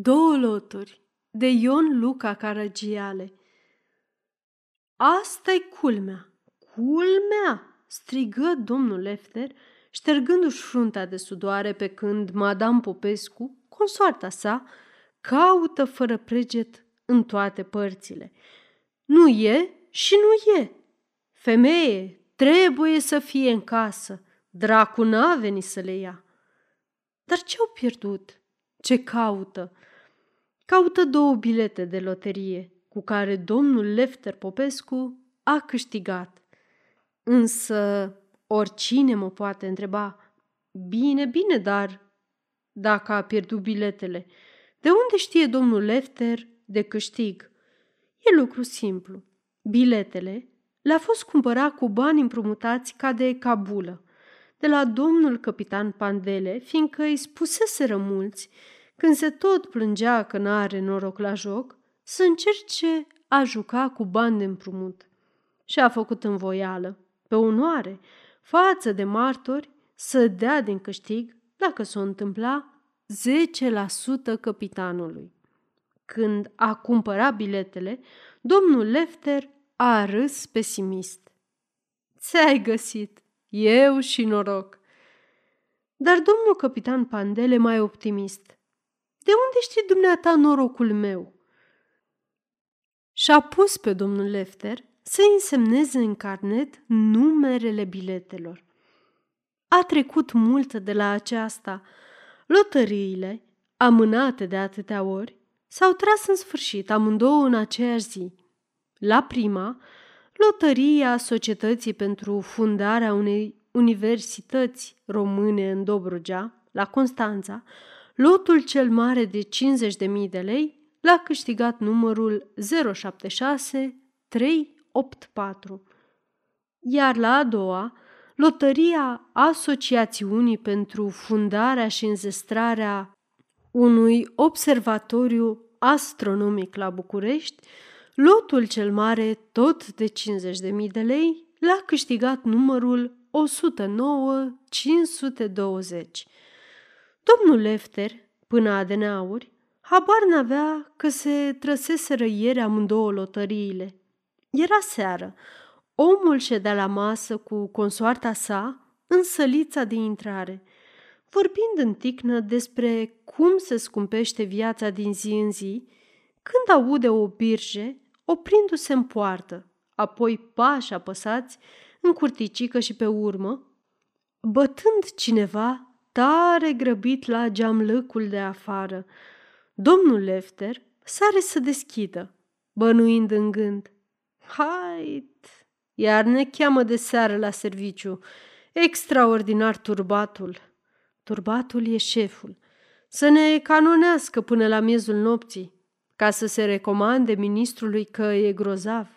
Două loturi de Ion Luca Caragiale Asta-i culmea! Culmea! strigă domnul Lefter, ștergându-și fruntea de sudoare pe când Madame Popescu, consoarta sa, caută fără preget în toate părțile. Nu e și nu e. Femeie, trebuie să fie în casă. Dracu n-a venit să le ia. Dar ce au pierdut? Ce caută? Caută două bilete de loterie cu care domnul Lefter Popescu a câștigat. Însă oricine mă poate întreba, bine, bine, dar dacă a pierdut biletele, de unde știe domnul Lefter de câștig? E lucru simplu. Biletele le-a fost cumpărat cu bani împrumutați ca de cabulă, de la domnul capitan Pandele, fiindcă îi spuseseră mulți, când se tot plângea că n-are noroc la joc, să încerce a juca cu bani de împrumut. Și a făcut învoială, pe onoare, față de martori, să dea din câștig, dacă s-o întâmpla, 10% capitanului. Când a cumpărat biletele, domnul Lefter a râs pesimist. Ți-ai găsit, eu și noroc. Dar domnul capitan Pandele mai optimist. De unde știi dumneata norocul meu? Și-a pus pe domnul Lefter să însemneze în carnet numerele biletelor. A trecut mult de la aceasta. Lotăriile, amânate de atâtea ori, s-au tras în sfârșit amândouă în aceeași zi. La prima, lotăria Societății pentru fundarea unei universități române în Dobrogea, la Constanța, lotul cel mare de 50.000 de lei l-a câștigat numărul 076 384. Iar la a doua, lotăria Asociațiunii pentru fundarea și înzestrarea unui observatoriu astronomic la București, lotul cel mare, tot de 50.000 de lei, l-a câștigat numărul 109 520. Domnul Lefter, până adeneauri, habar n-avea că se trăseseră ieri amândouă lotăriile. Era seară. Omul ședea la masă cu consoarta sa în sălița de intrare, vorbind în ticnă despre cum se scumpește viața din zi în zi, când aude o birje oprindu-se în poartă, apoi pași apăsați în curticică și pe urmă, bătând cineva tare grăbit la geamlăcul de afară. Domnul Lefter sare să deschidă, bănuind în gând. Hait, iar ne cheamă de seară la serviciu. Extraordinar turbatul. Turbatul e șeful. Să ne canonească până la miezul nopții, ca să se recomande ministrului că e grozav.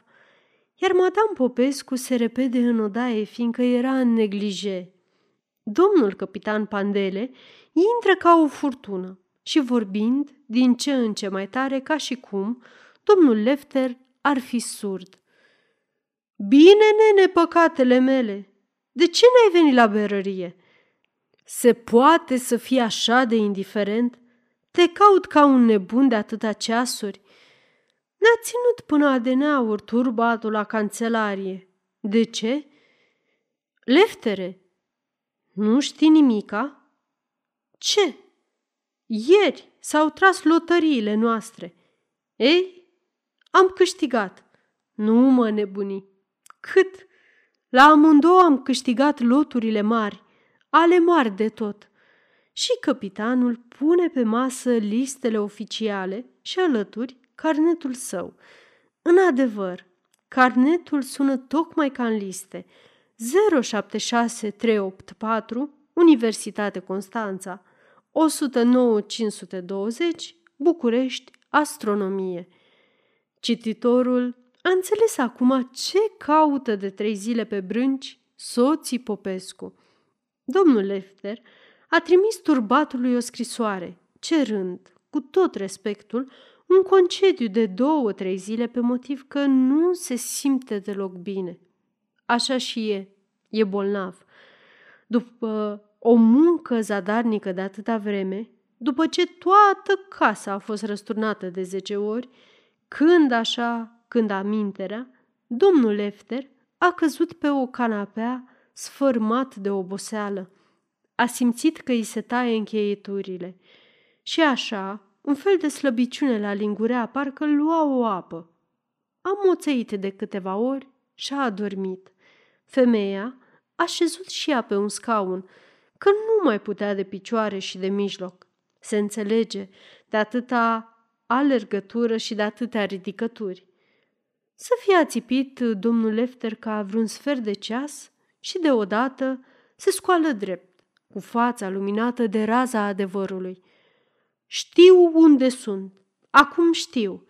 Iar Madame Popescu se repede în odaie, fiindcă era în neglije Domnul capitan Pandele intră ca o furtună și vorbind din ce în ce mai tare ca și cum domnul Lefter ar fi surd. Bine, nene, păcatele mele! De ce n-ai venit la berărie? Se poate să fii așa de indiferent? Te caut ca un nebun de atâta ceasuri. Ne-a ținut până adeneauri turbatul la cancelarie. De ce? Leftere, nu știi nimica? Ce? Ieri s-au tras lotăriile noastre. Ei, am câștigat. Nu mă nebuni. Cât? La amândouă am câștigat loturile mari, ale mari de tot. Și capitanul pune pe masă listele oficiale și alături carnetul său. În adevăr, carnetul sună tocmai ca în liste – 076384 Universitate Constanța 109520 București Astronomie Cititorul a înțeles acum ce caută de trei zile pe brânci soții Popescu. Domnul Lefter a trimis turbatului o scrisoare, cerând, cu tot respectul, un concediu de două-trei zile pe motiv că nu se simte deloc bine. Așa și e, e bolnav. După o muncă zadarnică de atâta vreme, după ce toată casa a fost răsturnată de zece ori, când așa, când aminterea, domnul Efter a căzut pe o canapea sfărmat de oboseală. A simțit că îi se taie încheieturile. Și așa, un fel de slăbiciune la lingurea, parcă lua o apă. A moțeit de câteva ori și a adormit. Femeia a șezut și ea pe un scaun, că nu mai putea de picioare și de mijloc. Se înțelege de atâta alergătură și de atâtea ridicături. Să fie ațipit domnul Lefter ca vreun sfert de ceas și deodată se scoală drept, cu fața luminată de raza adevărului. Știu unde sunt. Acum știu.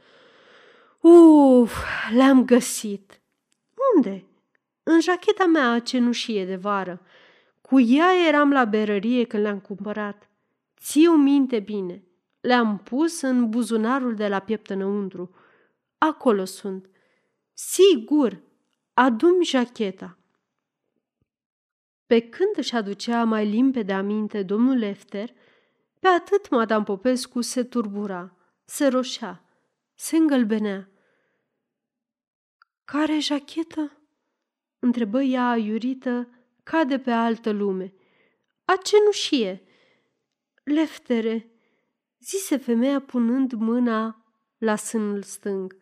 Uf, le-am găsit. Unde? În jacheta mea cenușie de vară. Cu ea eram la berărie când le-am cumpărat. Țiu minte bine. Le-am pus în buzunarul de la piept înăuntru. Acolo sunt. Sigur, adum jacheta. Pe când își aducea mai limpede aminte domnul Lefter, pe atât Madame Popescu se turbura, se roșea, se îngălbenea. Care jachetă?" întrebă ea aiurită ca de pe altă lume. A cenușie. Leftere, zise femeia punând mâna la sânul stâng,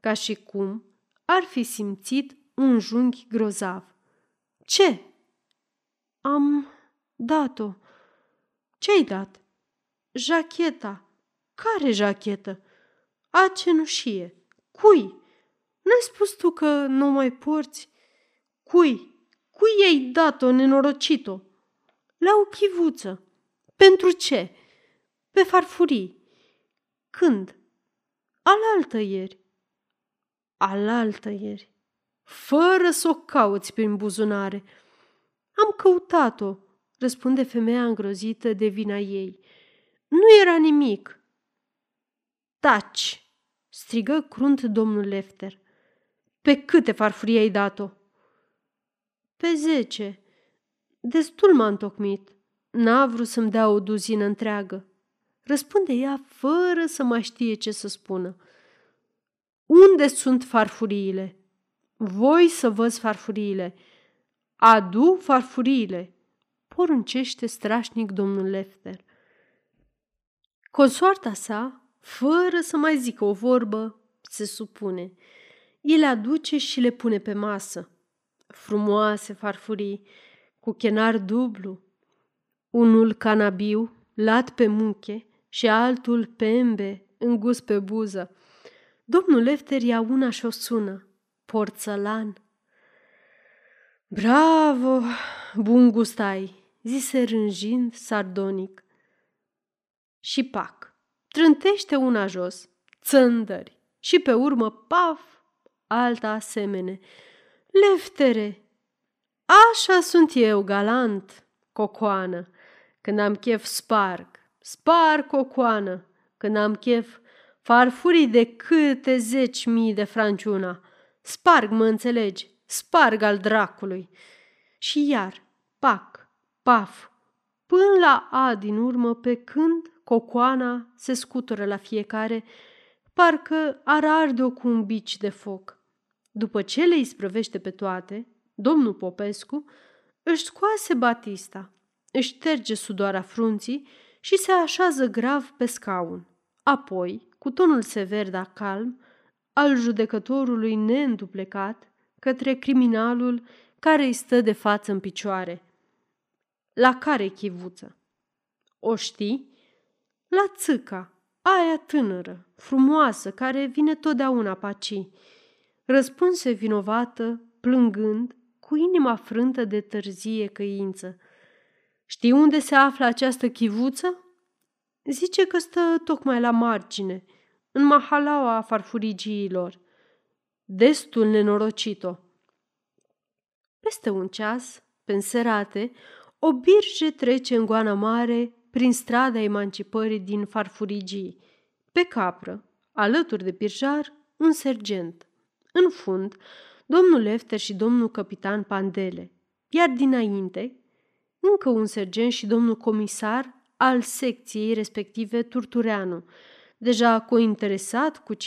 ca și cum ar fi simțit un junghi grozav. Ce? Am dat-o. Ce-ai dat? Jacheta. Care jachetă? A cenușie. Cui? N-ai spus tu că nu mai porți? Cui? Cui i-ai dat-o, nenorocito? La o chivuță. Pentru ce? Pe farfurii. Când? Alaltă ieri. Alaltă ieri. Fără să o cauți prin buzunare. Am căutat-o, răspunde femeia îngrozită de vina ei. Nu era nimic. Taci! strigă crunt domnul Lefter. Pe câte farfurii ai dat-o? Pe zece. Destul m-a întocmit. N-a vrut să-mi dea o duzină întreagă. Răspunde ea fără să mai știe ce să spună. Unde sunt farfuriile? Voi să văz farfuriile. Adu farfuriile, poruncește strașnic domnul Lefter. Consoarta sa, fără să mai zică o vorbă, se supune. El le aduce și le pune pe masă. Frumoase farfurii, cu chenar dublu, unul canabiu, lat pe muche și altul pembe, îngust pe buză. Domnul Lefter ia una și o sună. Porțălan. Bravo, bun gust ai, zise rânjind sardonic. Și pac, trântește una jos, țândări și pe urmă, paf, alta asemene. Leftere, așa sunt eu, galant, cocoană. Când am chef sparg, sparg cocoană. Când am chef farfurii de câte zeci mii de franciuna. Sparg, mă înțelegi, sparg al dracului. Și iar, pac, paf, până la A din urmă, pe când cocoana se scutură la fiecare, parcă ar arde-o cu un bici de foc. După ce le isprăvește pe toate, domnul Popescu își scoase Batista, își șterge sudoarea frunții și se așează grav pe scaun. Apoi, cu tonul sever, dar calm, al judecătorului neînduplecat, către criminalul care îi stă de față în picioare. La care chivuță? O știi? La țâca, aia tânără, frumoasă, care vine totdeauna paci. Răspunse vinovată, plângând, cu inima frântă de târzie căință. Știi unde se află această chivuță? Zice că stă tocmai la margine, în mahalaua farfurigiilor. Destul nenorocito. Peste un ceas, pe înserate, o birge trece în goana mare prin strada emancipării din farfurigii. Pe capră, alături de birjar, un sergent. În fund, domnul Lefter și domnul capitan Pandele, iar dinainte, încă un sergent și domnul comisar al secției respective Turtureanu, deja cointeresat cu 5%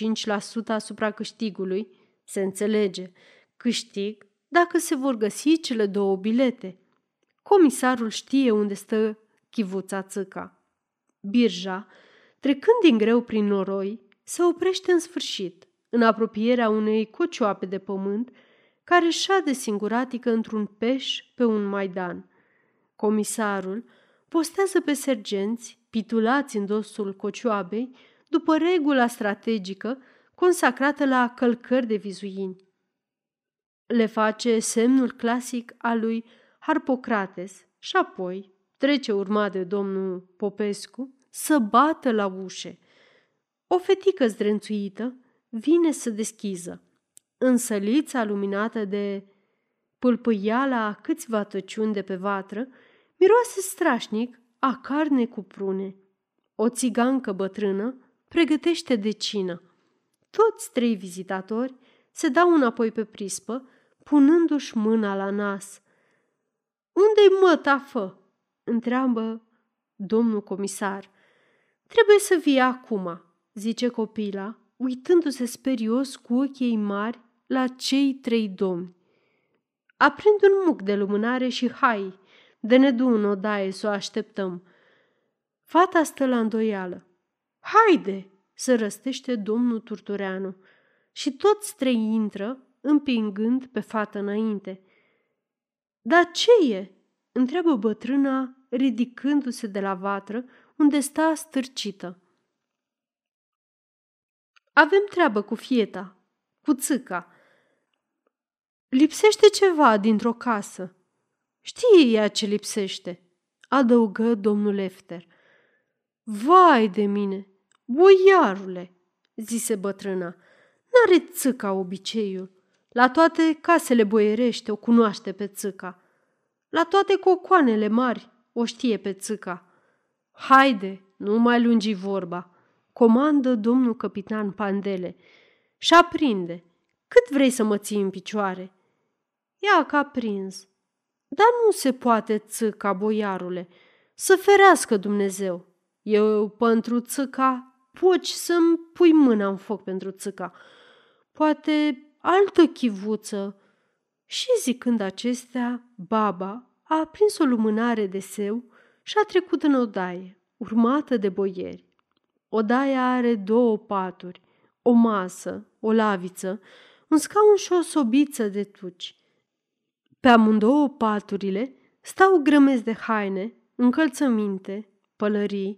asupra câștigului, se înțelege, câștig dacă se vor găsi cele două bilete. Comisarul știe unde stă chivuța țâca. Birja, trecând din greu prin noroi, se oprește în sfârșit, în apropierea unei cocioape de pământ, care șade singuratică într-un peș pe un maidan. Comisarul postează pe sergenți, pitulați în dosul cocioabei, după regula strategică consacrată la călcări de vizuini. Le face semnul clasic al lui Harpocrates și apoi trece urma de domnul Popescu să bată la ușe. O fetică zdrențuită vine să deschiză. În sălița luminată de pâlpâiala a câțiva tăciuni de pe vatră, miroase strașnic a carne cu prune. O țigancă bătrână pregătește de cină. Toți trei vizitatori se dau înapoi pe prispă, punându-și mâna la nas. Unde-i mătafă?" întreabă domnul comisar. Trebuie să vie acum," zice copila, uitându-se sperios cu ochii mari la cei trei domni. Aprind un muc de lumânare și hai, de ne du în odaie să o așteptăm. Fata stă la îndoială. Haide, să răstește domnul Turtureanu. Și toți trei intră, împingând pe fată înainte. Dar ce e?" întreabă bătrâna, ridicându-se de la vatră, unde sta stârcită. Avem treabă cu fieta, cu țâca. Lipsește ceva dintr-o casă. Știe ea ce lipsește, adăugă domnul Efter. Vai de mine, boiarule, zise bătrâna, n-are țâca obiceiul. La toate casele boierește o cunoaște pe țâca. La toate cocoanele mari o știe pe țâca. Haide, nu mai lungi vorba, comandă domnul capitan Pandele și aprinde. Cât vrei să mă ții în picioare? Ia că a prins. Dar nu se poate țâca, boiarule, să ferească Dumnezeu. Eu pentru țâca poți să-mi pui mâna în foc pentru țâca. Poate altă chivuță. Și zicând acestea, baba a aprins o lumânare de seu și a trecut în odaie, urmată de boieri. Odaia are două paturi, o masă, o laviță, un scaun și o sobiță de tuci. Pe amândouă paturile stau grămezi de haine, încălțăminte, pălării,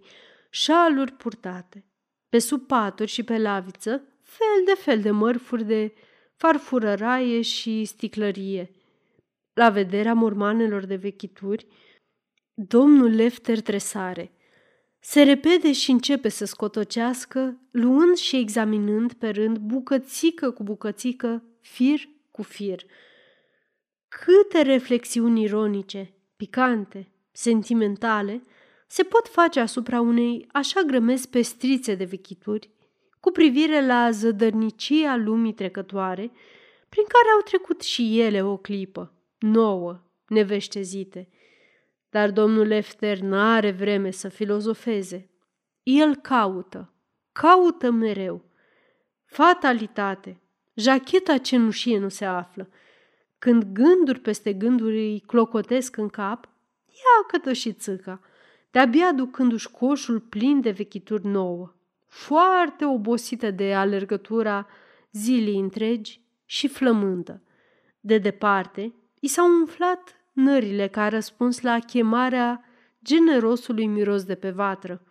șaluri purtate. Pe sub paturi și pe laviță, fel de fel de mărfuri de farfurăraie și sticlărie. La vederea mormanelor de vechituri, domnul Lefter tresare. Se repede și începe să scotocească, luând și examinând pe rând bucățică cu bucățică, fir cu fir. Câte reflexiuni ironice, picante, sentimentale se pot face asupra unei așa grămezi pestrițe de vechituri, cu privire la zădărnicia lumii trecătoare, prin care au trecut și ele o clipă, nouă, neveștezite. Dar domnul Lefter n-are vreme să filozofeze. El caută, caută mereu. Fatalitate, jacheta cenușie nu se află. Când gânduri peste gânduri îi clocotesc în cap, ia cătă și țâca, de-abia ducându-și coșul plin de vechituri nouă foarte obosită de alergătura zilei întregi și flământă. De departe, i s-au umflat nările ca răspuns la chemarea generosului miros de pe vatră.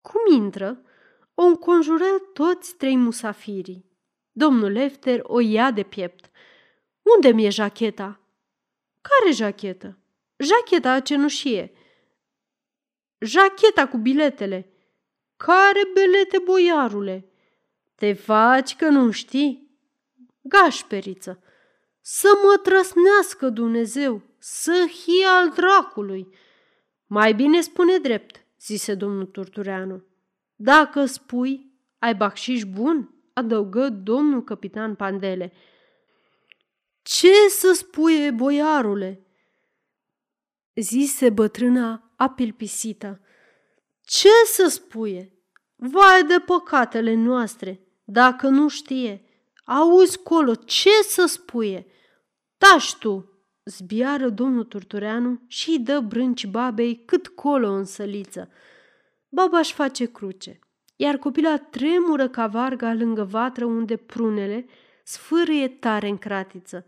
Cum intră, o înconjură toți trei musafirii. Domnul Lefter o ia de piept. Unde mi-e jacheta?" Care jachetă?" Jacheta cenușie." Jacheta cu biletele." Care belete, boiarule? Te faci că nu știi? Gașperiță, să mă trăsnească Dumnezeu, să hie al dracului. Mai bine spune drept, zise domnul Turtureanu. Dacă spui, ai bacșiș bun, adăugă domnul capitan Pandele. Ce să spui, boiarule? zise bătrâna apilpisită. Ce să spuie? Vai de păcatele noastre, dacă nu știe. Auzi colo, ce să spuie? Tași tu, zbiară domnul Turtureanu și îi dă brânci babei cât colo în săliță. Baba își face cruce, iar copila tremură ca varga lângă vatră unde prunele sfârâie tare în cratiță.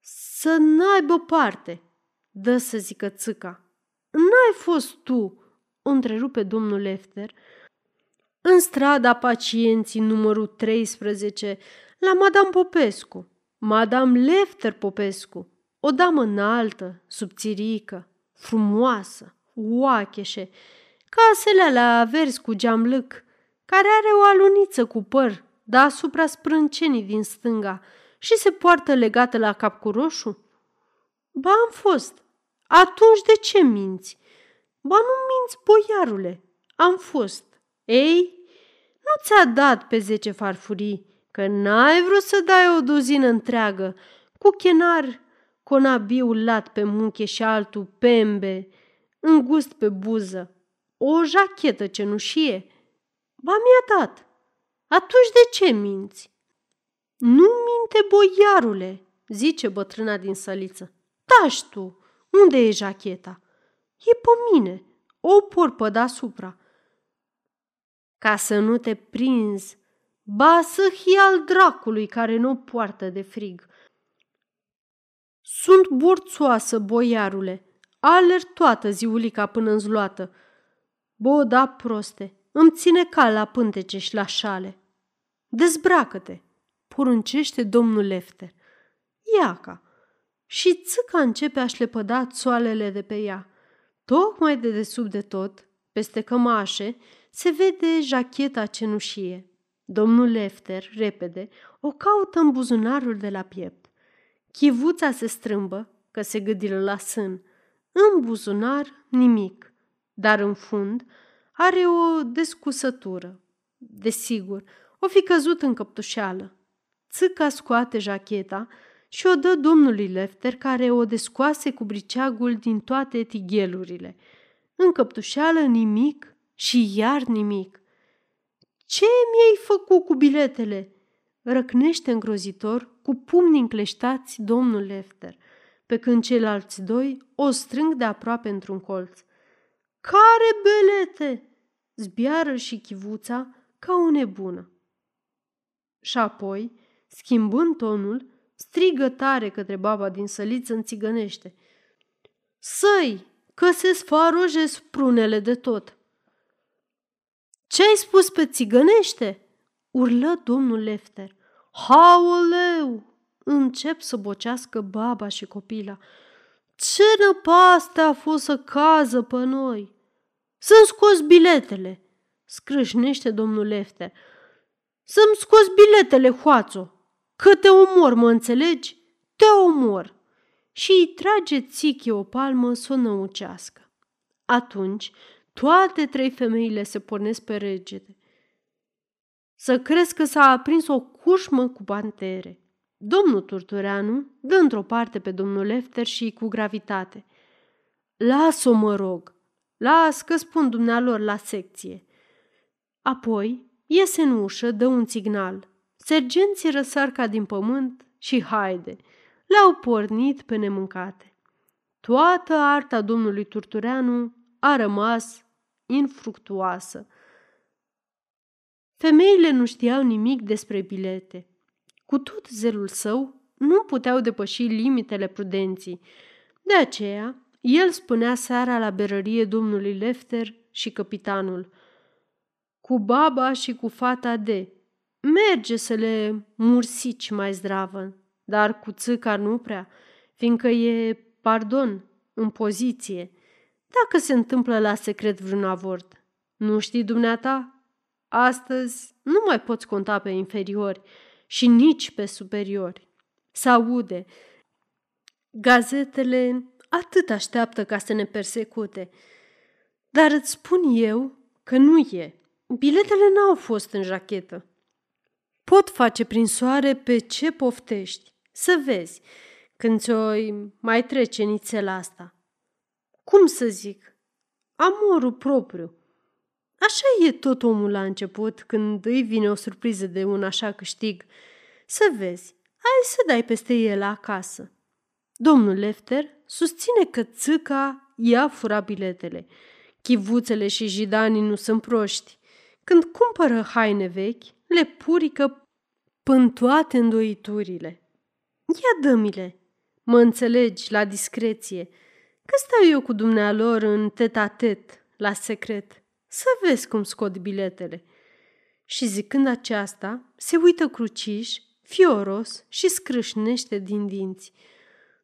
Să n-aibă parte, dă să zică țâca. N-ai fost tu, o întrerupe domnul Lefter, în strada pacienții numărul 13, la Madame Popescu, Madame Lefter Popescu, o damă înaltă, subțirică, frumoasă, oacheșe, casele la vers cu geamlâc, care are o aluniță cu păr deasupra sprâncenii din stânga și se poartă legată la cap cu roșu? Ba, am fost. Atunci de ce minți? Ba, nu minți, boiarule. Am fost. Ei, nu ți-a dat pe zece farfurii, că n-ai vrut să dai o duzină întreagă, cu chenar conabiul lat pe munche și altul pembe, îngust pe buză, o jachetă cenușie. Ba mi-a dat. Atunci de ce minți? Nu minte, boiarule, zice bătrâna din săliță. Tași tu, unde e jacheta? E pe mine, o porpă deasupra. Ca să nu te prinzi, ba să al dracului care nu poartă de frig. Sunt burțoasă, boiarule, alerg toată ziulica până în zloată. Bă, da, proste, îmi ține cal la pântece și la șale. Dezbracă-te, poruncește domnul Lefter. Iaca. Și țâca începe a șlepăda țoalele de pe ea. Tocmai de desubt de tot, peste cămașe, se vede jacheta cenușie. Domnul Lefter, repede, o caută în buzunarul de la piept. Chivuța se strâmbă, că se gâdilă la sân. În buzunar, nimic, dar în fund are o descusătură. Desigur, o fi căzut în căptușeală. Țâca scoate jacheta și o dă domnului Lefter, care o descoase cu briceagul din toate tighelurile. În căptușeală nimic și iar nimic. Ce mi-ai făcut cu biletele?" răcnește îngrozitor cu pumni încleștați domnul Lefter, pe când ceilalți doi o strâng de aproape într-un colț. Care belete?" zbiară și chivuța ca o nebună. Și apoi, schimbând tonul, strigă tare către baba din săliță țigănește. Săi, că se sfaroje sprunele de tot. Ce ai spus pe țigănește? urlă domnul Lefter. Haoleu! Încep să bocească baba și copila. Ce năpaste a fost să cază pe noi! Să-mi scos biletele! Scrâșnește domnul Lefter. Să-mi scos biletele, hoațo! Că te omor, mă înțelegi? Te omor! Și îi trage țichi o palmă să o năucească. Atunci, toate trei femeile se pornesc pe regete. Să crezi că s-a aprins o cușmă cu pantere. Domnul Turtureanu dă într-o parte pe domnul Lefter și cu gravitate. Las-o, mă rog, las că spun dumnealor la secție. Apoi iese în ușă, dă un signal. Sergenții răsar ca din pământ și haide. Le-au pornit pe nemâncate. Toată arta domnului Turtureanu a rămas infructuoasă. Femeile nu știau nimic despre bilete. Cu tot zelul său, nu puteau depăși limitele prudenții. De aceea, el spunea seara la berărie domnului Lefter și capitanul. Cu baba și cu fata de. Merge să le mursici mai zdravă, dar cu țâca nu prea, fiindcă e, pardon, în poziție. Dacă se întâmplă la secret vreun avort, nu știi dumneata? Astăzi nu mai poți conta pe inferiori și nici pe superiori. Se aude. Gazetele atât așteaptă ca să ne persecute. Dar îți spun eu că nu e. Biletele n-au fost în jachetă. Pot face prin soare pe ce poftești. Să vezi, când ți-o mai trece nițela asta. Cum să zic? amorul propriu. Așa e tot omul la început, când îi vine o surpriză de un așa câștig. Să vezi, hai să dai peste el acasă. Domnul Lefter susține că țâca i-a furat biletele. Chivuțele și jidanii nu sunt proști. Când cumpără haine vechi, le purică până toate îndoiturile. Ia dămile, mă înțelegi, la discreție, că stau eu cu dumnealor în tet-a-tet, la secret, să vezi cum scot biletele. Și zicând aceasta, se uită cruciș, fioros și scrâșnește din dinți.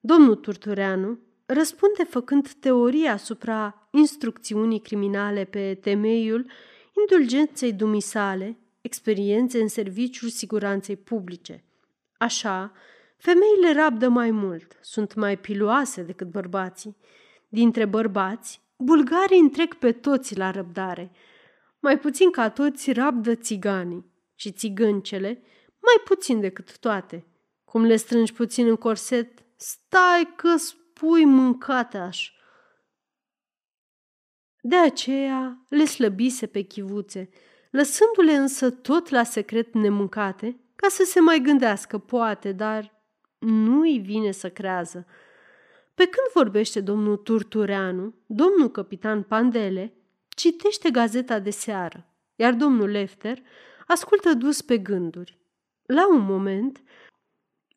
Domnul Turtureanu răspunde făcând teoria asupra instrucțiunii criminale pe temeiul indulgenței dumisale, experiențe în serviciul siguranței publice. Așa, femeile rabdă mai mult, sunt mai piloase decât bărbații. Dintre bărbați, bulgarii întrec pe toți la răbdare. Mai puțin ca toți rabdă țiganii și țigâncele, mai puțin decât toate. Cum le strângi puțin în corset, stai că spui mâncateaș. De aceea le slăbise pe chivuțe, lăsându-le însă tot la secret nemâncate, ca să se mai gândească, poate, dar nu-i vine să crează. Pe când vorbește domnul Turtureanu, domnul capitan Pandele citește gazeta de seară, iar domnul Lefter ascultă dus pe gânduri. La un moment,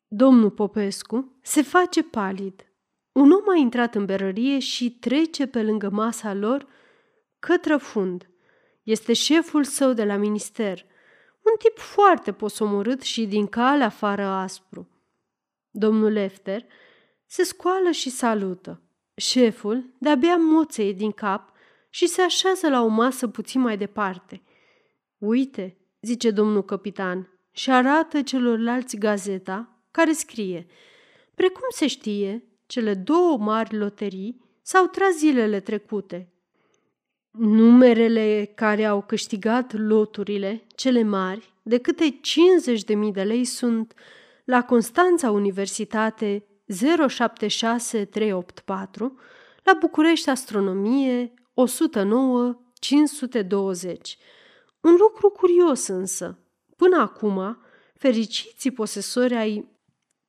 domnul Popescu se face palid. Un om a intrat în berărie și trece pe lângă masa lor către fund. Este șeful său de la minister, un tip foarte posomorât și din cale afară aspru. Domnul Lefter se scoală și salută. Șeful de-abia moțeie din cap și se așează la o masă puțin mai departe. Uite, zice domnul capitan, și arată celorlalți gazeta care scrie Precum se știe, cele două mari loterii s-au tras zilele trecute. Numerele care au câștigat loturile, cele mari, de câte 50.000 de lei sunt la Constanța Universitate 076384, la București Astronomie 109 520. Un lucru curios însă, până acum, fericiții posesori ai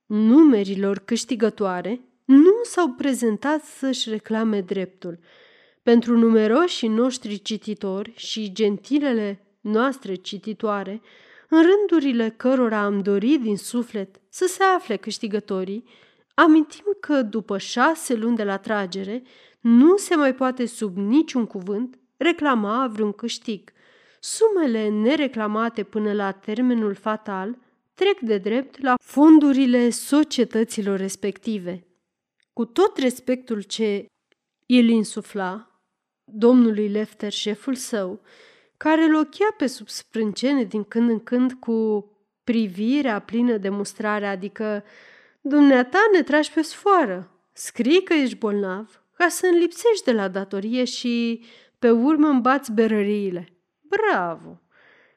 numerilor câștigătoare nu s-au prezentat să-și reclame dreptul. Pentru numeroșii noștri cititori și gentilele noastre cititoare, în rândurile cărora am dorit din suflet să se afle câștigătorii, amintim că după șase luni de la tragere nu se mai poate sub niciun cuvânt reclama vreun câștig. Sumele nereclamate până la termenul fatal trec de drept la fondurile societăților respective. Cu tot respectul ce îl insufla domnului Lefter, șeful său, care îl ochia pe sub sprâncene din când în când cu privirea plină de mustrare, adică Dumneata ne tragi pe sfoară, scrii că ești bolnav ca să înlipsești de la datorie și pe urmă îmbați berăriile. Bravo!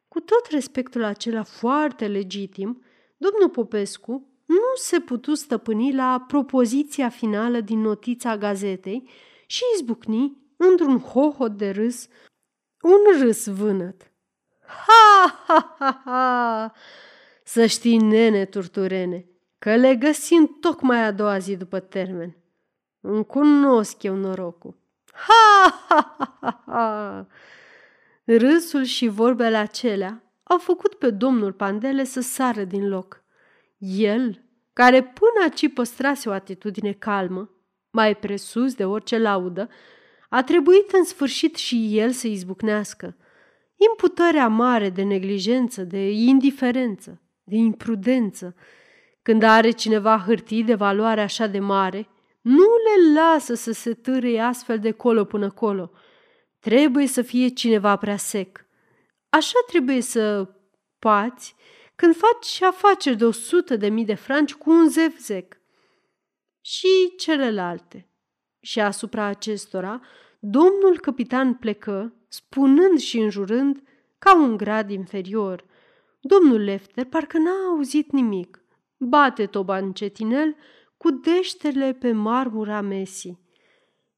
Cu tot respectul acela foarte legitim, domnul Popescu nu se putu stăpâni la propoziția finală din notița gazetei și izbucni într-un hohot de râs, un râs vânăt. Ha, ha, ha, ha! Să știi, nene turturene, că le găsim tocmai a doua zi după termen. Îmi cunosc eu norocul. Ha, ha, ha, ha, ha! Râsul și vorbele acelea au făcut pe domnul Pandele să sară din loc. El, care până aci păstrase o atitudine calmă, mai presus de orice laudă, a trebuit în sfârșit și el să izbucnească. Imputarea mare de neglijență, de indiferență, de imprudență. Când are cineva hârtii de valoare așa de mare, nu le lasă să se târâie astfel de colo până colo. Trebuie să fie cineva prea sec. Așa trebuie să pați când faci afaceri de o sută de mii de franci cu un zevzec. Și celelalte. Și asupra acestora, domnul capitan plecă, spunând și înjurând ca un grad inferior. Domnul Lefter parcă n-a auzit nimic. Bate toba încetinel cu deștele pe marmura mesii.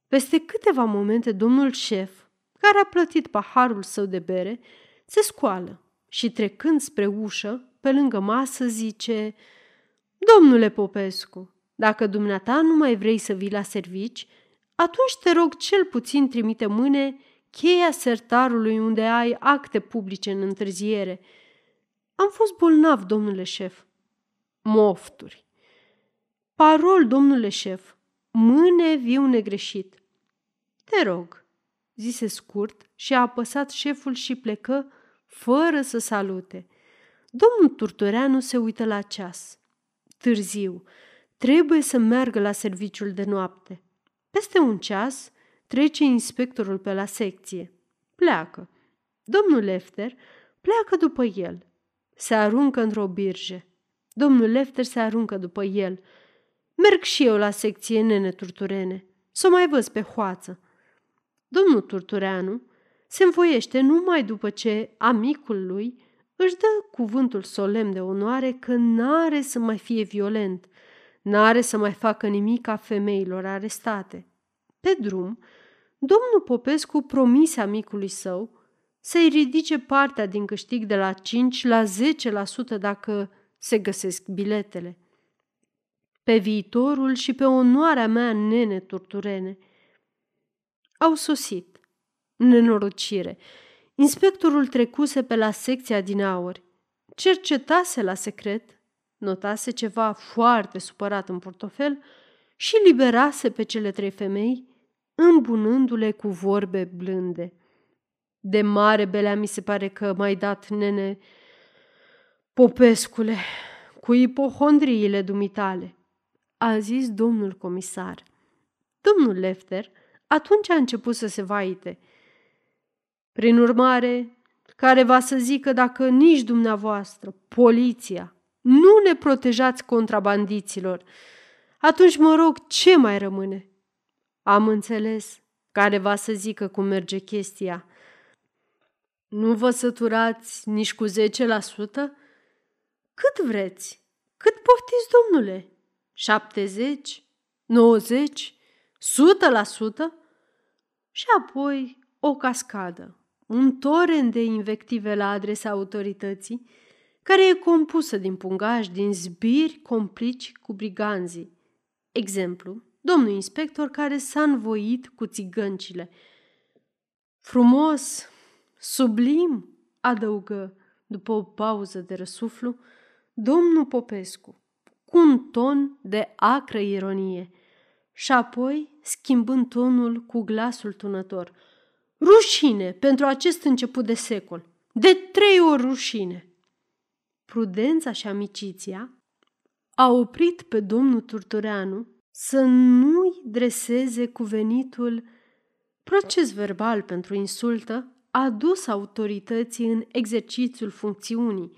Peste câteva momente, domnul șef, care a plătit paharul său de bere, se scoală și trecând spre ușă, pe lângă masă, zice Domnule Popescu, dacă dumneata nu mai vrei să vii la servici, atunci te rog cel puțin trimite mâine cheia sertarului unde ai acte publice în întârziere. Am fost bolnav, domnule șef. Mofturi. Parol, domnule șef, mâne viu negreșit. Te rog, zise scurt și a apăsat șeful și plecă fără să salute. Domnul Turtureanu se uită la ceas. Târziu, trebuie să meargă la serviciul de noapte. Peste un ceas, trece inspectorul pe la secție. Pleacă. Domnul Lefter pleacă după el. Se aruncă într-o birje. Domnul Lefter se aruncă după el. Merg și eu la secție, nene Turturene. Să o mai văz pe hoață. Domnul Turtureanu se învoiește numai după ce amicul lui își dă cuvântul solemn de onoare că n-are să mai fie violent, n-are să mai facă nimic a femeilor arestate. Pe drum, domnul Popescu promise amicului său să-i ridice partea din câștig de la 5 la 10% dacă se găsesc biletele. Pe viitorul și pe onoarea mea, nene turturene. Au sosit. Nenorocire. Inspectorul trecuse pe la secția din aur. Cercetase la secret, notase ceva foarte supărat în portofel și liberase pe cele trei femei, îmbunându-le cu vorbe blânde. De mare belea mi se pare că m-ai dat, nene, Popescule, cu ipohondriile dumitale, a zis domnul comisar. Domnul Lefter atunci a început să se vaite. Prin urmare, care va să zică dacă nici dumneavoastră, poliția, nu ne protejați contrabandiților, atunci mă rog, ce mai rămâne? Am înțeles care va să zică cum merge chestia. Nu vă săturați nici cu 10%? Cât vreți? Cât poftiți, domnule? 70? 90? 100%? Și apoi o cascadă, un torent de invective la adresa autorității, care e compusă din pungași, din zbiri complici cu briganzii. Exemplu, domnul inspector care s-a învoit cu țigăncile. Frumos, sublim, adăugă, după o pauză de răsuflu, domnul Popescu, cu un ton de acră ironie, și apoi schimbând tonul cu glasul tunător. Rușine pentru acest început de secol! De trei ori rușine! Prudența și amiciția a oprit pe domnul Turtureanu să nu-i dreseze cuvenitul proces verbal pentru insultă adus autorității în exercițiul funcțiunii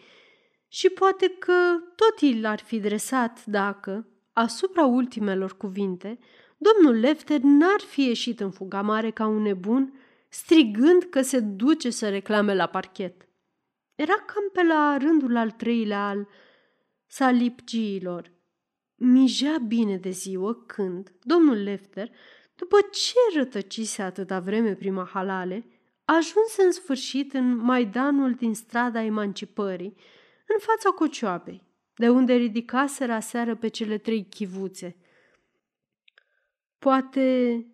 și poate că tot i l-ar fi dresat dacă, asupra ultimelor cuvinte, domnul Lefter n-ar fi ieșit în fuga mare ca un nebun, strigând că se duce să reclame la parchet. Era cam pe la rândul al treilea al salipgiilor. Mijea bine de ziua când domnul Lefter, după ce rătăcise atâta vreme prima halale, ajunse în sfârșit în maidanul din strada emancipării, în fața cocioapei, de unde ridicaseră seară pe cele trei chivuțe. Poate,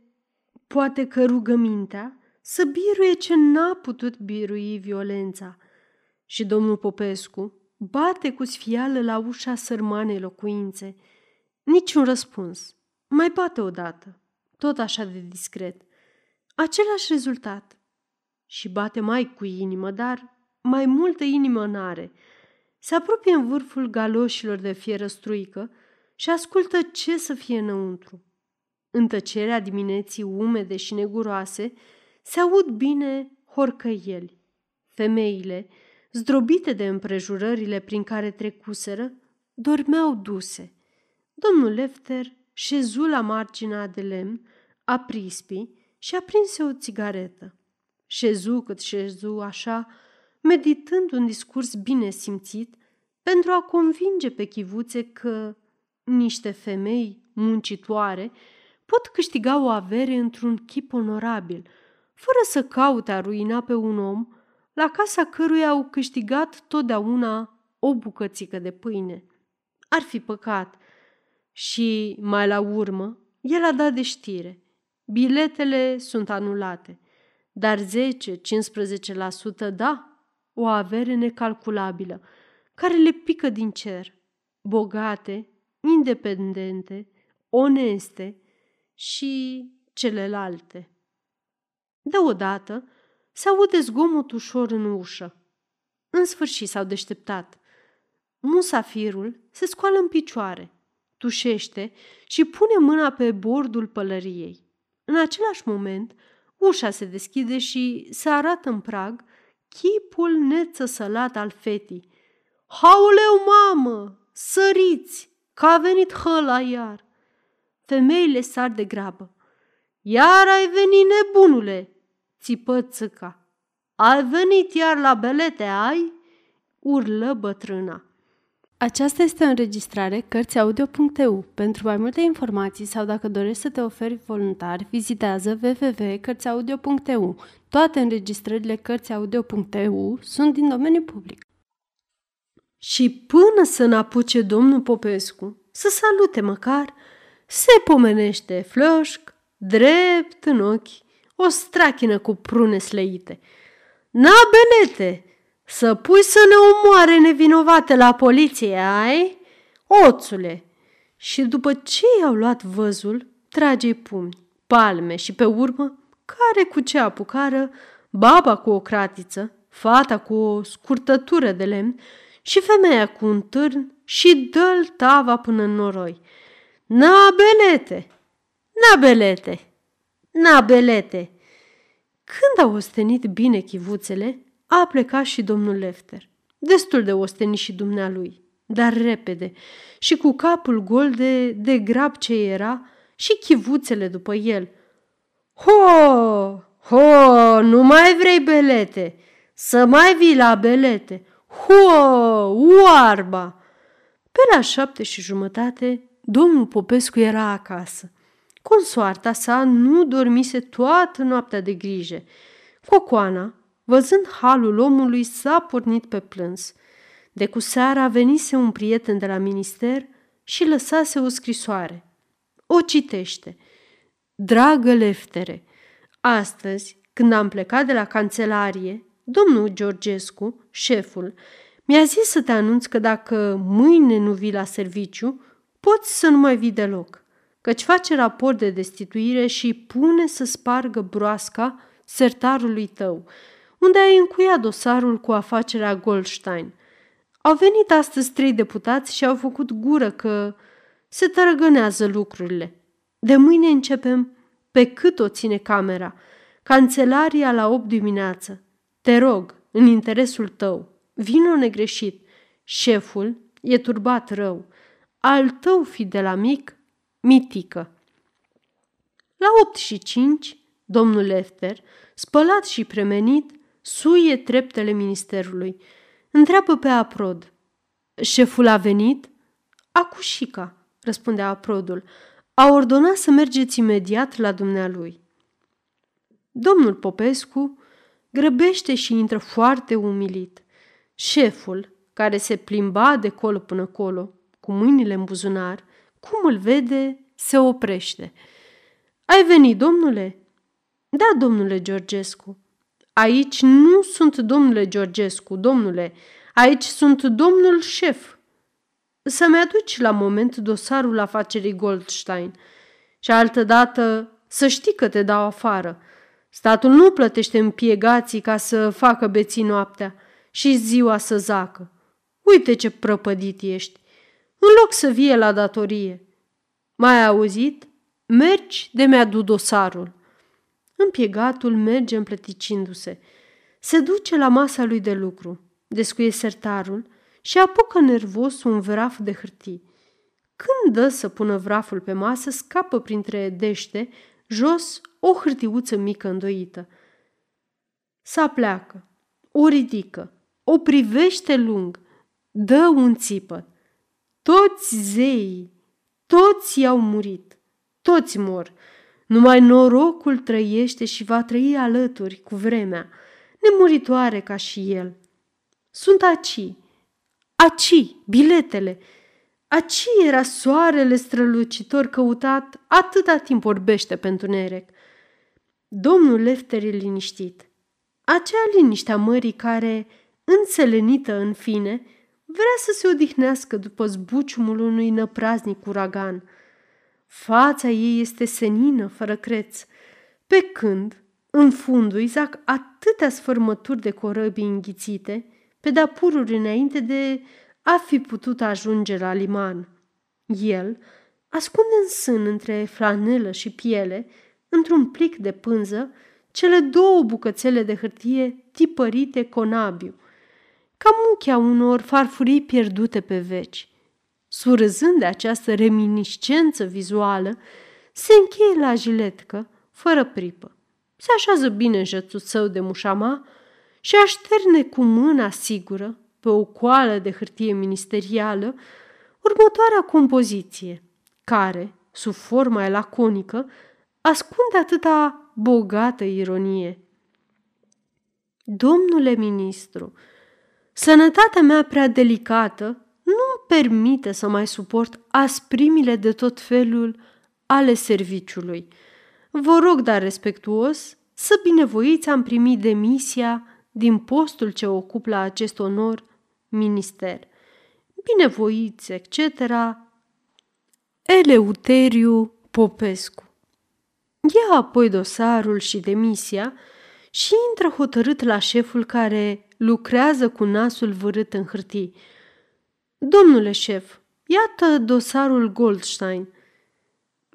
poate că rugămintea să biruie ce n-a putut birui violența. Și domnul Popescu bate cu sfială la ușa sărmanei locuințe. Niciun răspuns. Mai bate odată, tot așa de discret. Același rezultat. Și bate mai cu inimă, dar mai multă inimă n-are. Se apropie în vârful galoșilor de fieră struică și ascultă ce să fie înăuntru. În tăcerea dimineții umede și neguroase se aud bine horcăieli. Femeile, zdrobite de împrejurările prin care trecuseră, dormeau duse. Domnul Lefter șezu la marginea de lemn a prispii și aprinse o țigaretă. Șezu cât șezu așa, meditând un discurs bine simțit pentru a convinge pe chivuțe că niște femei muncitoare pot câștiga o avere într-un chip onorabil, fără să caute a ruina pe un om la casa căruia au câștigat totdeauna o bucățică de pâine. Ar fi păcat. Și mai la urmă, el a dat de știre. Biletele sunt anulate, dar 10-15% da, o avere necalculabilă, care le pică din cer, bogate, independente, oneste și celelalte. Deodată se aude zgomot ușor în ușă. În sfârșit s-au deșteptat. Musafirul se scoală în picioare, tușește și pune mâna pe bordul pălăriei. În același moment, ușa se deschide și se arată în prag chipul nețăsălat al fetii. Hauleu, mamă! Săriți! Că a venit hăla iar! Femeile sar de grabă. Iar ai venit, nebunule!" Țipă țâca. Ai venit iar la belete, ai?" urlă bătrâna. Aceasta este o înregistrare Cărțiaudio.eu. Pentru mai multe informații sau dacă dorești să te oferi voluntar, vizitează www.cărțiaudio.eu. Toate înregistrările Cărțiaudio.eu sunt din domeniu public. Și până să n-apuce domnul Popescu să salute măcar, se pomenește flășc, drept în ochi, o strachină cu prune slăite. Na, belete, să pui să ne omoare nevinovate la poliție, ai? Oțule! Și după ce i-au luat văzul, trage pumni, palme și pe urmă, care cu ce apucară, baba cu o cratiță, fata cu o scurtătură de lemn și femeia cu un târn și dă-l tava până în noroi. Na, belete! Na, belete! Na, belete! Când au ostenit bine chivuțele, a plecat și domnul Lefter. Destul de ostenit și dumnealui, dar repede și cu capul gol de, de grab ce era și chivuțele după el. Ho! Ho! Nu mai vrei belete! Să mai vii la belete! Ho! Oarba! Pe la șapte și jumătate, domnul Popescu era acasă. Consoarta sa nu dormise toată noaptea de grijă. Cocoana, văzând halul omului, s-a pornit pe plâns. De cu seara venise un prieten de la minister și lăsase o scrisoare. O citește. Dragă leftere, astăzi, când am plecat de la cancelarie, domnul Georgescu, șeful, mi-a zis să te anunț că dacă mâine nu vii la serviciu, poți să nu mai vii deloc căci face raport de destituire și pune să spargă broasca sertarului tău, unde ai încuiat dosarul cu afacerea Goldstein. Au venit astăzi trei deputați și au făcut gură că se tărăgânează lucrurile. De mâine începem pe cât o ține camera, cancelaria la 8 dimineață. Te rog, în interesul tău, vină negreșit. Șeful e turbat rău. Al tău fidel amic, mitică. La opt și cinci, domnul Lefter, spălat și premenit, suie treptele ministerului. Întreabă pe aprod. Șeful a venit? Acușica, răspundea aprodul. A ordonat să mergeți imediat la dumnealui. Domnul Popescu grăbește și intră foarte umilit. Șeful, care se plimba de colo până colo, cu mâinile în buzunar, cum îl vede, se oprește. Ai venit, domnule?" Da, domnule Georgescu." Aici nu sunt domnule Georgescu, domnule. Aici sunt domnul șef." Să-mi aduci la moment dosarul afacerii Goldstein. Și altădată să știi că te dau afară. Statul nu plătește împiegații ca să facă beții noaptea și ziua să zacă. Uite ce prăpădit ești în loc să vie la datorie. Mai auzit? Mergi de mi-adu dosarul. Împiegatul merge împlăticindu-se. Se duce la masa lui de lucru, descuie sertarul și apucă nervos un vraf de hârtii. Când dă să pună vraful pe masă, scapă printre dește, jos, o hârtiuță mică îndoită. Sa pleacă, o ridică, o privește lung, dă un țipăt. Toți zeii, toți i-au murit, toți mor. Numai norocul trăiește și va trăi alături cu vremea, nemuritoare ca și el. Sunt aci, aci, biletele, aci era soarele strălucitor căutat atâta timp orbește pentru Nerec. Domnul Lefter e liniștit. Acea liniște a mării care, înțelenită în fine, vrea să se odihnească după zbuciumul unui năpraznic uragan. Fața ei este senină, fără creț, pe când, în fundul, zac atâtea sfărmături de corăbii înghițite, pe dapururi înainte de a fi putut ajunge la liman. El ascunde în sân între flanelă și piele, într-un plic de pânză, cele două bucățele de hârtie tipărite conabiu, ca muchea unor farfurii pierdute pe veci. Surâzând de această reminiscență vizuală, se încheie la jiletcă, fără pripă. Se așează bine în jățul său de mușama și așterne cu mâna sigură, pe o coală de hârtie ministerială, următoarea compoziție, care, sub forma laconică, ascunde atâta bogată ironie. Domnule ministru, sănătatea mea prea delicată nu-mi permite să mai suport asprimile de tot felul ale serviciului. Vă rog, dar respectuos, să binevoiți am primit demisia din postul ce ocup la acest onor minister. Binevoiți, etc. Eleuteriu Popescu. Ia apoi dosarul și demisia și intră hotărât la șeful care lucrează cu nasul vârât în hârtii. Domnule șef, iată dosarul Goldstein.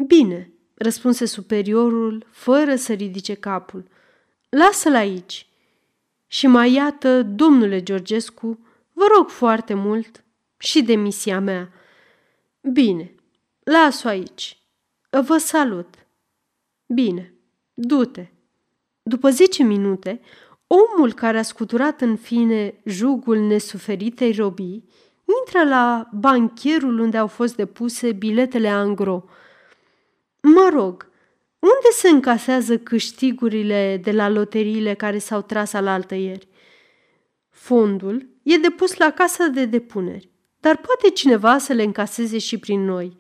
Bine, răspunse superiorul, fără să ridice capul. Lasă-l aici. Și mai iată, domnule Georgescu, vă rog foarte mult și demisia mea. Bine, las-o aici. Vă salut. Bine, du-te. După zece minute, omul care a scuturat în fine jugul nesuferitei robii intră la bancherul unde au fost depuse biletele angro. Mă rog, unde se încasează câștigurile de la loteriile care s-au tras alaltă ieri? Fondul e depus la casa de depuneri, dar poate cineva să le încaseze și prin noi.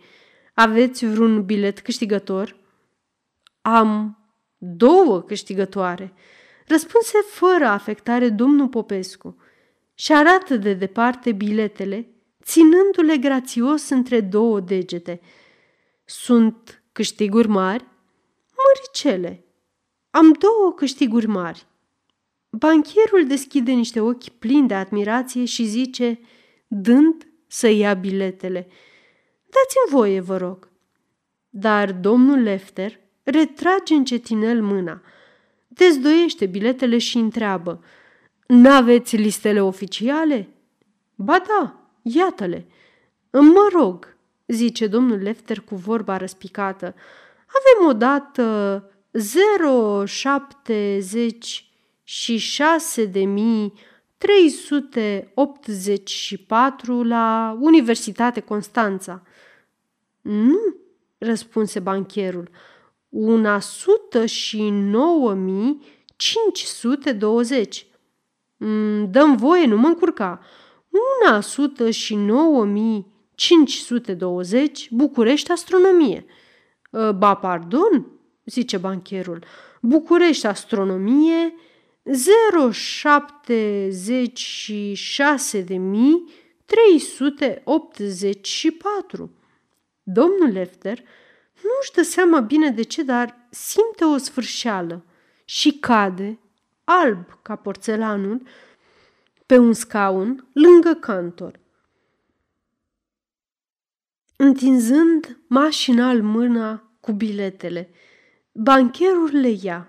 Aveți vreun bilet câștigător?" Am două câștigătoare, răspunse fără afectare domnul Popescu și arată de departe biletele, ținându-le grațios între două degete. Sunt câștiguri mari? Măricele. Am două câștiguri mari. Banchierul deschide niște ochi plini de admirație și zice, dând să ia biletele. Dați-mi voie, vă rog. Dar domnul Lefter retrage încetinel mâna, dezdoiește biletele și întreabă N-aveți listele oficiale? Ba da, iată-le. Mă rog, zice domnul Lefter cu vorba răspicată, avem o dată 076 de mii 384 la Universitate Constanța. Nu, răspunse bancherul, una sută și nouă mii 520. Mm, dăm voie, nu mă încurca. Una sută și nouă mii 520 București Astronomie. Ă, ba, pardon, zice bancherul, București Astronomie 076 de mii 384. Domnul Lefter nu-și dă seama bine de ce, dar simte o sfârșeală și cade, alb ca porțelanul, pe un scaun lângă cantor. Întinzând mașinal mâna cu biletele, bancherul le ia.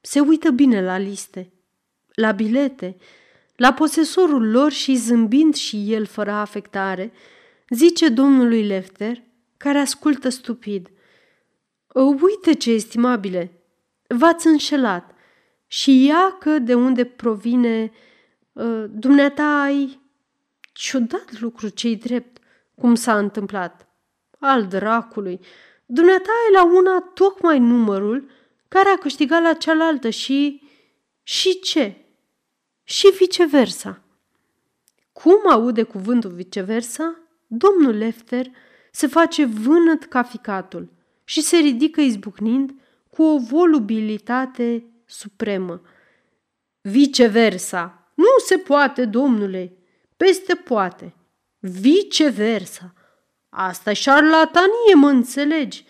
Se uită bine la liste, la bilete, la posesorul lor și zâmbind și el fără afectare, zice domnului Lefter, care ascultă stupid – Uite ce estimabile! V-ați înșelat și ia că de unde provine uh, dumneata ai ciudat lucru cei drept, cum s-a întâmplat. Al dracului, Dumneata e la una tocmai numărul care a câștigat la cealaltă și... Și ce? Și viceversa. Cum aude cuvântul viceversa, domnul Lefter se face vânăt ca ficatul și se ridică izbucnind cu o volubilitate supremă. Viceversa. Nu se poate, domnule. Peste poate. Viceversa. asta e șarlatanie, mă înțelegi?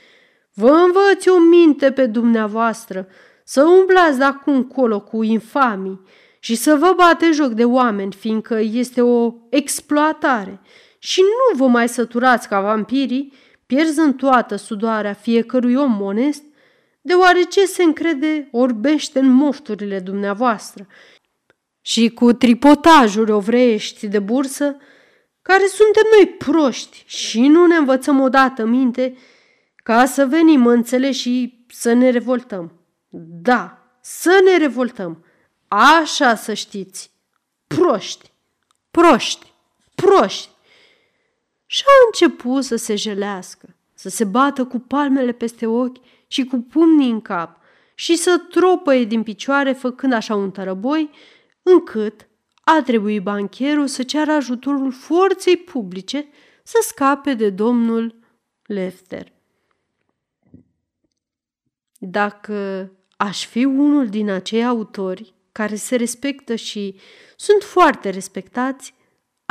Vă învăț o minte pe dumneavoastră să umblați de acum încolo cu infamii și să vă bate joc de oameni, fiindcă este o exploatare și nu vă mai săturați ca vampirii, pierzând toată sudoarea fiecărui om onest, deoarece se încrede orbește în mofturile dumneavoastră și cu tripotajuri ovreiești de bursă, care suntem noi proști și nu ne învățăm odată minte ca să venim înțeleși și să ne revoltăm. Da, să ne revoltăm. Așa să știți. Proști, proști, proști. Și a început să se jelească, să se bată cu palmele peste ochi și cu pumnii în cap și să tropăie din picioare făcând așa un tărăboi, încât a trebuit bancherul să ceară ajutorul forței publice să scape de domnul Lefter. Dacă aș fi unul din acei autori care se respectă și sunt foarte respectați,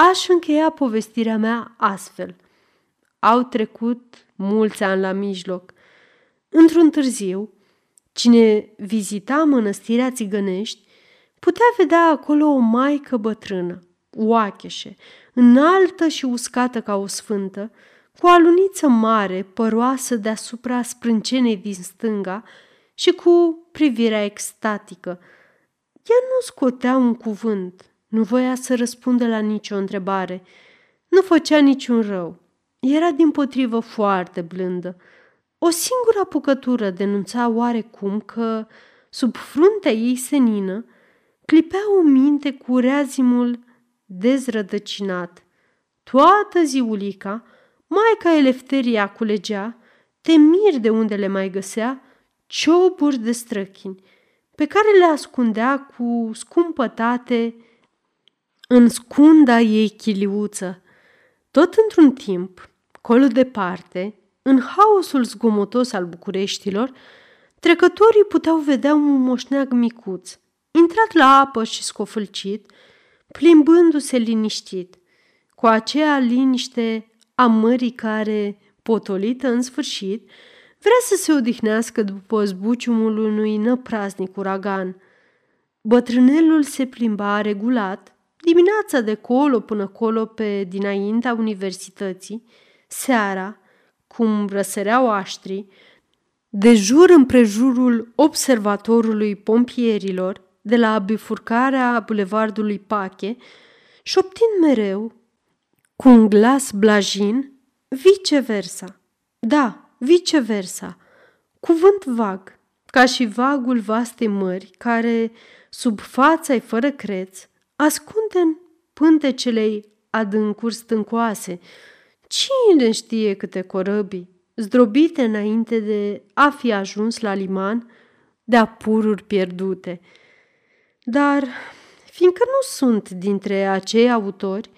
aș încheia povestirea mea astfel. Au trecut mulți ani la mijloc. Într-un târziu, cine vizita mănăstirea țigănești putea vedea acolo o maică bătrână, oacheșe, înaltă și uscată ca o sfântă, cu o aluniță mare, păroasă deasupra sprâncenei din stânga și cu privirea extatică. Ea nu scotea un cuvânt, nu voia să răspundă la nicio întrebare, nu făcea niciun rău. Era din potrivă foarte blândă. O singură apucătură denunța oarecum că, sub fruntea ei senină, clipea o minte cu reazimul dezrădăcinat. Toată ziulica, Maica Elefteria culegea, temir de unde le mai găsea, cioburi de străchini, pe care le ascundea cu scumpătate în scunda ei chiliuță. Tot într-un timp, colo departe, în haosul zgomotos al Bucureștilor, trecătorii puteau vedea un moșneag micuț, intrat la apă și scofâlcit, plimbându-se liniștit, cu aceea liniște a mării care, potolită în sfârșit, vrea să se odihnească după zbuciumul unui năpraznic uragan. Bătrânelul se plimba regulat, dimineața de colo până colo pe dinaintea universității, seara, cum răsăreau aștrii, de jur împrejurul observatorului pompierilor, de la bifurcarea bulevardului Pache, șoptind mereu cu un glas blajin, viceversa. Da, viceversa. Cuvânt vag, ca și vagul vastei mări, care, sub fața fără creț, ascunde în pântecelei adâncuri stâncoase. Cine știe câte corăbii, zdrobite înainte de a fi ajuns la liman, de apururi pierdute. Dar, fiindcă nu sunt dintre acei autori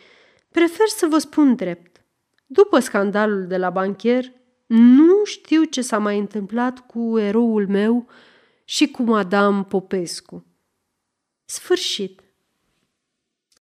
Prefer să vă spun drept. După scandalul de la bancher, nu știu ce s-a mai întâmplat cu eroul meu și cu Madame Popescu. Sfârșit.